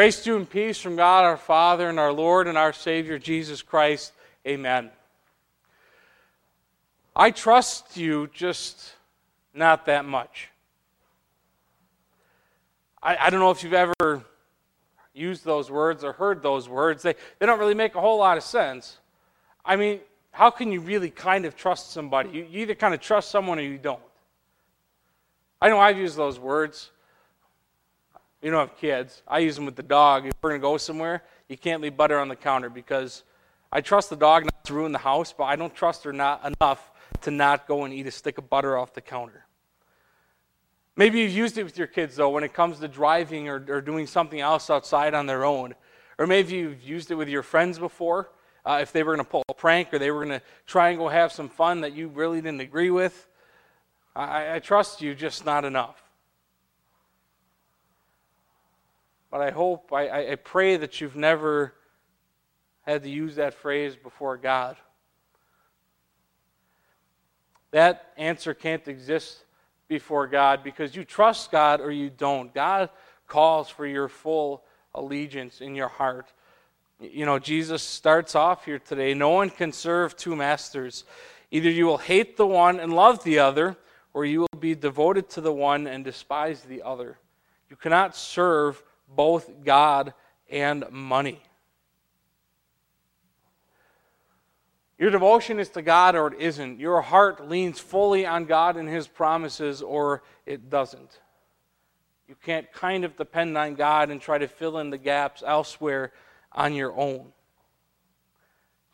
Grace to you and peace from God our Father and our Lord and our Savior Jesus Christ. Amen. I trust you just not that much. I, I don't know if you've ever used those words or heard those words. They, they don't really make a whole lot of sense. I mean, how can you really kind of trust somebody? You, you either kind of trust someone or you don't. I know I've used those words. You don't have kids. I use them with the dog. If we're going to go somewhere, you can't leave butter on the counter because I trust the dog not to ruin the house, but I don't trust her not enough to not go and eat a stick of butter off the counter. Maybe you've used it with your kids, though, when it comes to driving or, or doing something else outside on their own. Or maybe you've used it with your friends before. Uh, if they were going to pull a prank or they were going to try and go have some fun that you really didn't agree with. I, I trust you, just not enough. But I hope, I, I pray that you've never had to use that phrase before God. That answer can't exist before God because you trust God or you don't. God calls for your full allegiance in your heart. You know, Jesus starts off here today no one can serve two masters. Either you will hate the one and love the other, or you will be devoted to the one and despise the other. You cannot serve both God and money. Your devotion is to God or it isn't. Your heart leans fully on God and His promises or it doesn't. You can't kind of depend on God and try to fill in the gaps elsewhere on your own.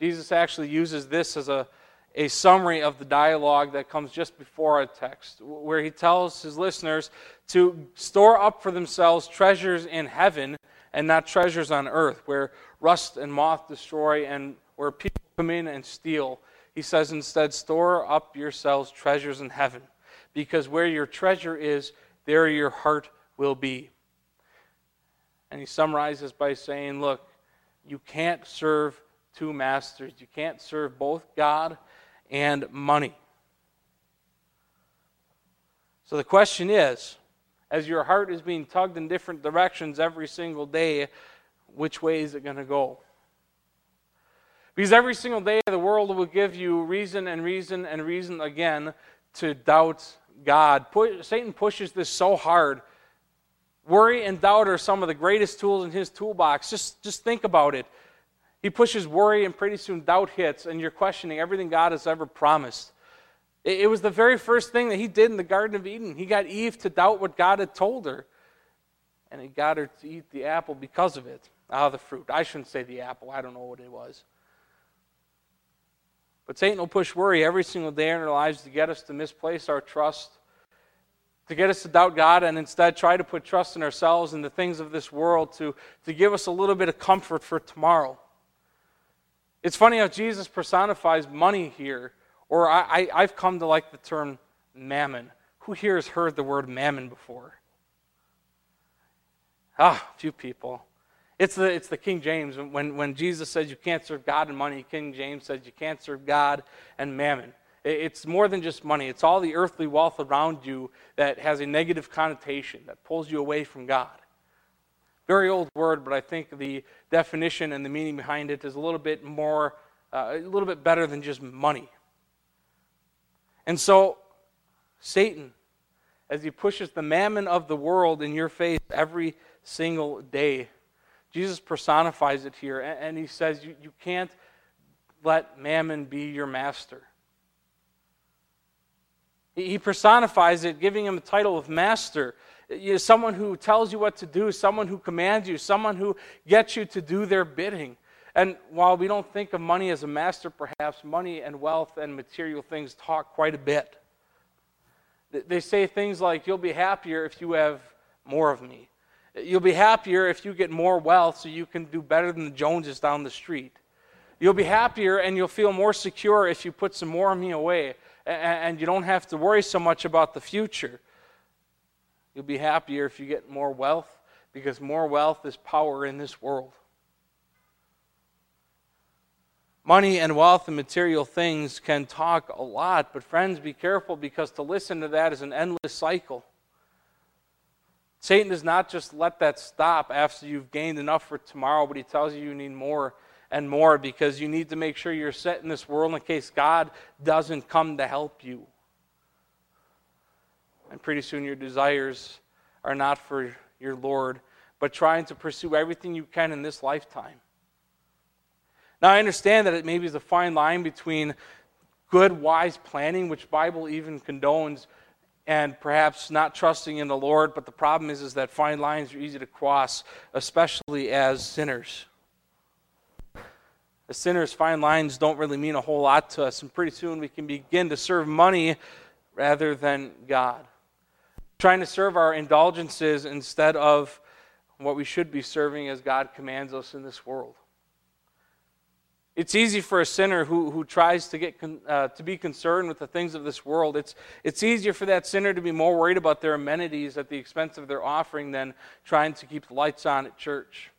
Jesus actually uses this as a, a summary of the dialogue that comes just before our text, where he tells his listeners to store up for themselves treasures in heaven and not treasures on earth, where rust and moth destroy and where people come in and steal. He says instead, store up yourselves treasures in heaven, because where your treasure is, there your heart will be. And he summarizes by saying, Look, you can't serve two masters. You can't serve both God and money. So the question is as your heart is being tugged in different directions every single day, which way is it going to go? Because every single day the world will give you reason and reason and reason again to doubt God. Satan pushes this so hard. Worry and doubt are some of the greatest tools in his toolbox. Just, just think about it. He pushes worry, and pretty soon doubt hits, and you're questioning everything God has ever promised. It, it was the very first thing that he did in the Garden of Eden. He got Eve to doubt what God had told her, and he got her to eat the apple because of it. Ah, the fruit. I shouldn't say the apple, I don't know what it was. But Satan will push worry every single day in our lives to get us to misplace our trust, to get us to doubt God, and instead try to put trust in ourselves and the things of this world to, to give us a little bit of comfort for tomorrow. It's funny how Jesus personifies money here, or I, I, have come to like the term mammon. Who here has heard the word mammon before? Ah, few people. It's the, it's the King James. When, when Jesus says you can't serve God and money, King James says you can't serve God and mammon. It's more than just money, it's all the earthly wealth around you that has a negative connotation, that pulls you away from God. Very old word, but I think the definition and the meaning behind it is a little bit more, uh, a little bit better than just money. And so, Satan, as he pushes the mammon of the world in your face every single day, Jesus personifies it here, and he says you, you can't let mammon be your master. He personifies it, giving him the title of master you someone who tells you what to do, someone who commands you, someone who gets you to do their bidding. And while we don't think of money as a master, perhaps money and wealth and material things talk quite a bit. They say things like, You'll be happier if you have more of me. You'll be happier if you get more wealth so you can do better than the Joneses down the street. You'll be happier and you'll feel more secure if you put some more of me away and you don't have to worry so much about the future. You'll be happier if you get more wealth because more wealth is power in this world. Money and wealth and material things can talk a lot, but friends, be careful because to listen to that is an endless cycle. Satan does not just let that stop after you've gained enough for tomorrow, but he tells you you need more and more because you need to make sure you're set in this world in case God doesn't come to help you. And pretty soon your desires are not for your Lord, but trying to pursue everything you can in this lifetime. Now I understand that it maybe is a fine line between good, wise planning, which Bible even condones, and perhaps not trusting in the Lord. But the problem is, is that fine lines are easy to cross, especially as sinners. As sinners, fine lines don't really mean a whole lot to us, and pretty soon we can begin to serve money rather than God. Trying to serve our indulgences instead of what we should be serving as God commands us in this world. It's easy for a sinner who, who tries to, get con, uh, to be concerned with the things of this world. It's, it's easier for that sinner to be more worried about their amenities at the expense of their offering than trying to keep the lights on at church.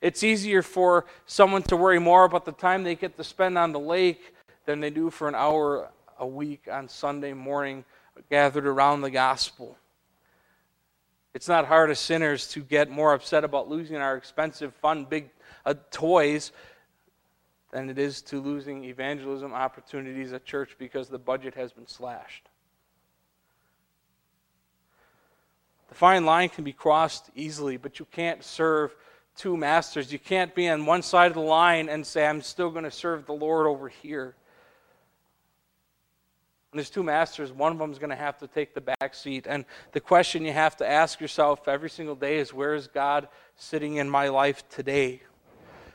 It's easier for someone to worry more about the time they get to spend on the lake than they do for an hour a week on Sunday morning gathered around the gospel. It's not hard as sinners to get more upset about losing our expensive, fun, big uh, toys than it is to losing evangelism opportunities at church because the budget has been slashed. The fine line can be crossed easily, but you can't serve two masters. You can't be on one side of the line and say, I'm still going to serve the Lord over here. And there's two masters. One of them is going to have to take the back seat. And the question you have to ask yourself every single day is where is God sitting in my life today?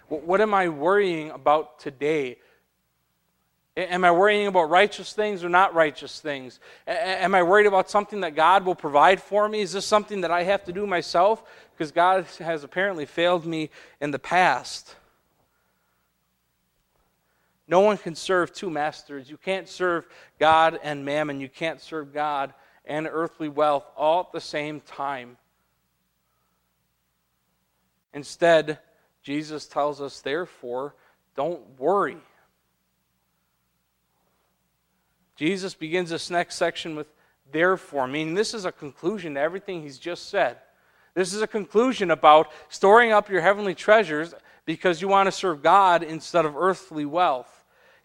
What am I worrying about today? Am I worrying about righteous things or not righteous things? Am I worried about something that God will provide for me? Is this something that I have to do myself? Because God has apparently failed me in the past. No one can serve two masters. You can't serve God and mammon. You can't serve God and earthly wealth all at the same time. Instead, Jesus tells us, therefore, don't worry. Jesus begins this next section with therefore, meaning this is a conclusion to everything he's just said. This is a conclusion about storing up your heavenly treasures because you want to serve God instead of earthly wealth.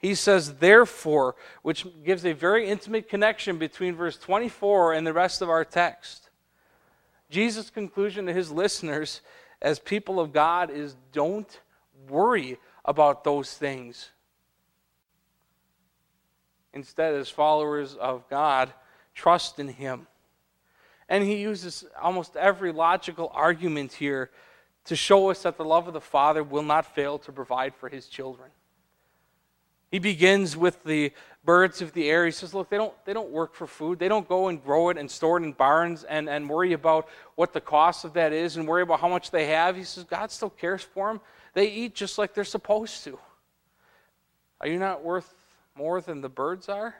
He says, therefore, which gives a very intimate connection between verse 24 and the rest of our text. Jesus' conclusion to his listeners as people of God is don't worry about those things. Instead, as followers of God, trust in Him. And he uses almost every logical argument here to show us that the love of the Father will not fail to provide for His children. He begins with the birds of the air. He says, Look, they don't, they don't work for food. They don't go and grow it and store it in barns and, and worry about what the cost of that is and worry about how much they have. He says, God still cares for them. They eat just like they're supposed to. Are you not worth more than the birds are?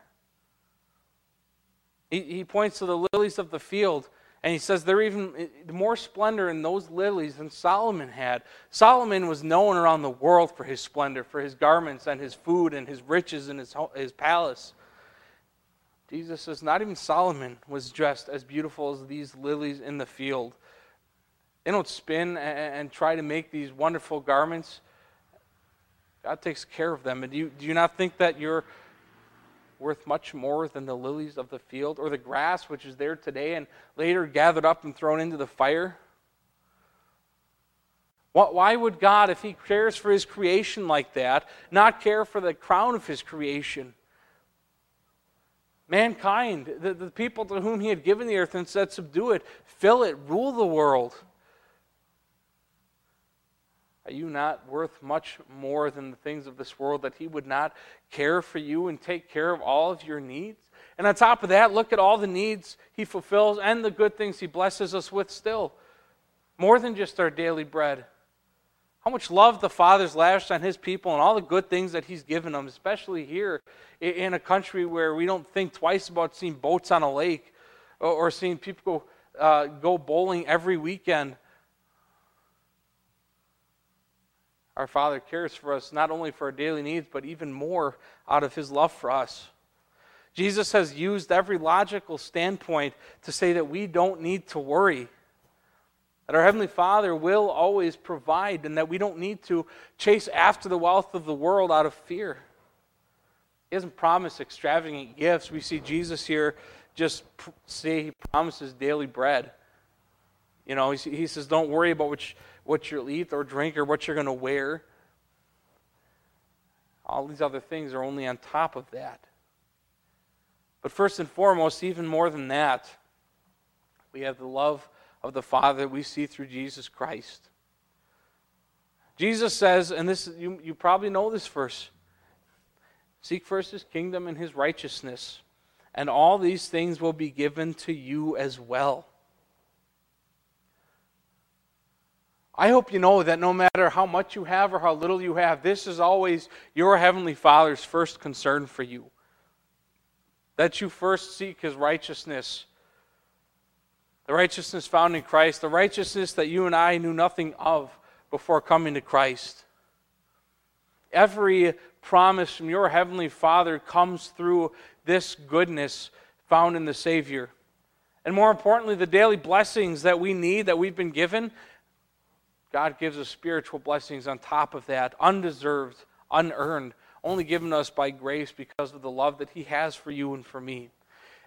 He, he points to the lilies of the field and he says there are even eh, more splendor in those lilies than Solomon had. Solomon was known around the world for his splendor, for his garments and his food and his riches and his, his palace. Jesus says not even Solomon was dressed as beautiful as these lilies in the field. They don't spin and try to make these wonderful garments. God takes care of them. And do you, do you not think that your worth much more than the lilies of the field, or the grass which is there today and later gathered up and thrown into the fire? Why would God, if He cares for His creation like that, not care for the crown of His creation? Mankind, the, the people to whom He had given the earth and said, Subdue it, fill it, rule the world. Are you not worth much more than the things of this world that He would not care for you and take care of all of your needs? And on top of that, look at all the needs He fulfills and the good things He blesses us with still. More than just our daily bread. How much love the Father's lavished on His people and all the good things that He's given them, especially here in a country where we don't think twice about seeing boats on a lake or seeing people go, uh, go bowling every weekend. Our Father cares for us not only for our daily needs, but even more out of His love for us. Jesus has used every logical standpoint to say that we don't need to worry. That our Heavenly Father will always provide, and that we don't need to chase after the wealth of the world out of fear. He doesn't promise extravagant gifts. We see Jesus here just say he promises daily bread. You know, he, says, don't worry about you, what you'll eat or drink or what you're going to wear. All these other things are only on top of that. But first and foremost, even more than that, we have the love of the Father that we see through Jesus Christ. Jesus says, and this you, you probably know this verse seek first his kingdom and his righteousness, and all these things will be given to you as well. I hope you know that no matter how much you have or how little you have, this is always your Heavenly Father's first concern for you. That you first seek His righteousness the righteousness found in Christ, the righteousness that you and I knew nothing of before coming to Christ. Every promise from your Heavenly Father comes through this goodness found in the Savior. And more importantly, the daily blessings that we need, that we've been given, God gives us spiritual blessings on top of that, undeserved, unearned, only given us by grace because of the love that He has for you and for me.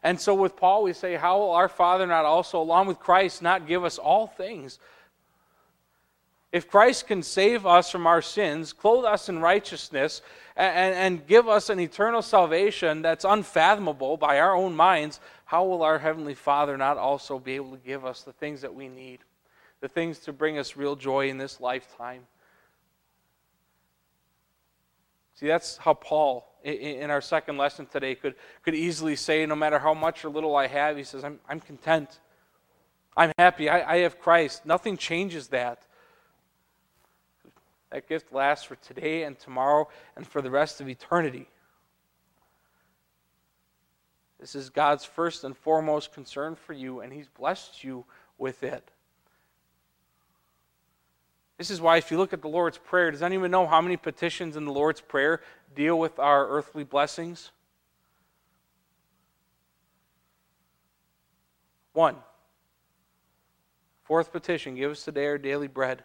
And so with Paul, we say, How will our Father not also, along with Christ, not give us all things? If Christ can save us from our sins, clothe us in righteousness, and, and give us an eternal salvation that's unfathomable by our own minds, how will our Heavenly Father not also be able to give us the things that we need? The things to bring us real joy in this lifetime. See, that's how Paul in our second lesson today could, could easily say, no matter how much or little I have, he says, I'm, I'm content. I'm happy. I, I have Christ. Nothing changes that. That gift lasts for today and tomorrow and for the rest of eternity. This is God's first and foremost concern for you, and He's blessed you with it. This is why, if you look at the Lord's Prayer, does anyone know how many petitions in the Lord's Prayer deal with our earthly blessings? One. Fourth petition give us today our daily bread.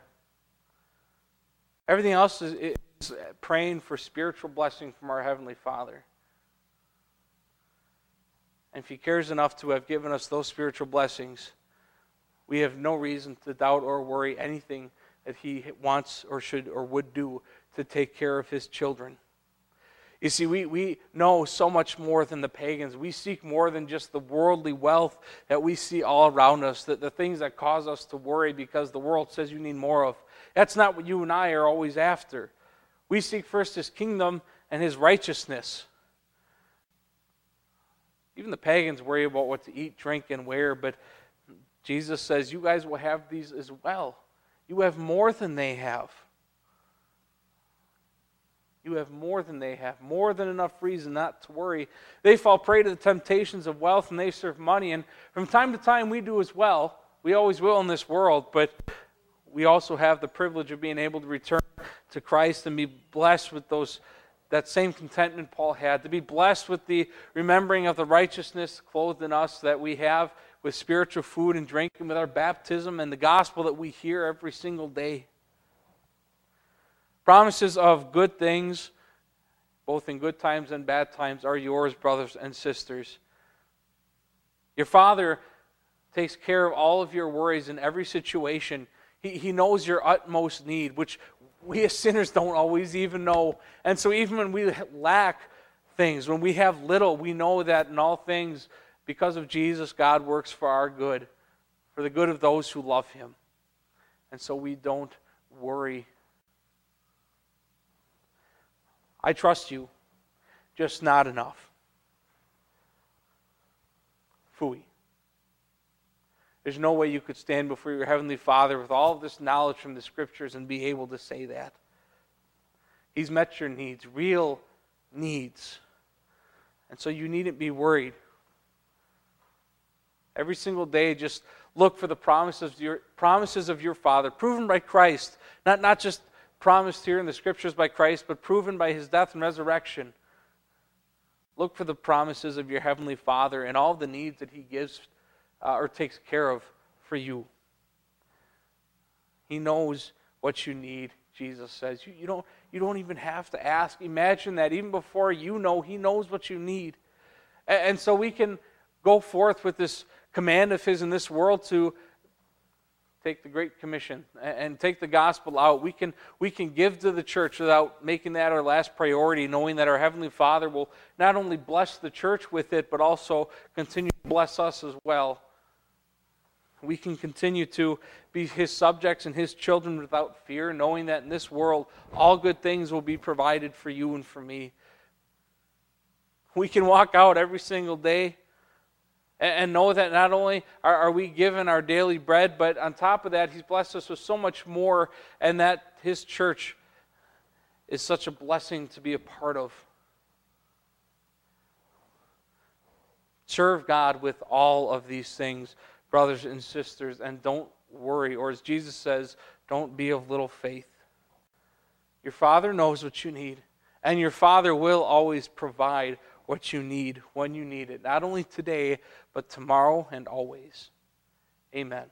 Everything else is, is praying for spiritual blessing from our Heavenly Father. And if He cares enough to have given us those spiritual blessings, we have no reason to doubt or worry anything that He wants or should or would do to take care of His children. You see, we, we know so much more than the pagans. We seek more than just the worldly wealth that we see all around us, that the things that cause us to worry because the world says you need more of. That's not what you and I are always after. We seek first his kingdom and his righteousness. Even the pagans worry about what to eat, drink, and wear, but Jesus says, You guys will have these as well. You have more than they have. You have more than they have, more than enough reason not to worry. They fall prey to the temptations of wealth and they serve money. And from time to time, we do as well. We always will in this world, but we also have the privilege of being able to return to Christ and be blessed with those that same contentment Paul had, to be blessed with the remembering of the righteousness clothed in us that we have with spiritual food and drink and with our baptism and the gospel that we hear every single day. Promises of good things, both in good times and bad times, are yours, brothers and sisters. Your Father takes care of all of your worries in every situation. He, he knows your utmost need, which we as sinners don't always even know. And so, even when we lack things, when we have little, we know that in all things, because of Jesus, God works for our good, for the good of those who love Him. And so, we don't worry I trust you, just not enough. Fooey. There's no way you could stand before your Heavenly Father with all of this knowledge from the Scriptures and be able to say that. He's met your needs, real needs. And so you needn't be worried. Every single day, just look for the promises of your, promises of your Father, proven by Christ, not, not just promised here in the scriptures by Christ, but proven by his death and resurrection. Look for the promises of your Heavenly Father and all the needs that he gives uh, or takes care of for you. He knows what you need, Jesus says. You, you, don't, you don't even have to ask. Imagine that even before you know, He knows what you need. And, and so we can go forth with this command of His in this world to take the Great Commission and take the gospel out. We can, we can give to the church without making that our last priority, knowing that our Heavenly Father will not only bless the church with it, but also continue to bless us as well. We can continue to be His subjects and His children without fear, knowing that in this world all good things will be provided for you and for me. We can walk out every single day and, know that not only are, we given our daily bread, but on top of that, He's blessed us with so much more, and that His church is such a blessing to be a part of. Serve God with all of these things, brothers and sisters, and don't worry, or as Jesus says, don't be of little faith. Your Father knows what you need, and your Father will always provide what you need when you need it, not only today, but tomorrow and always. Amen.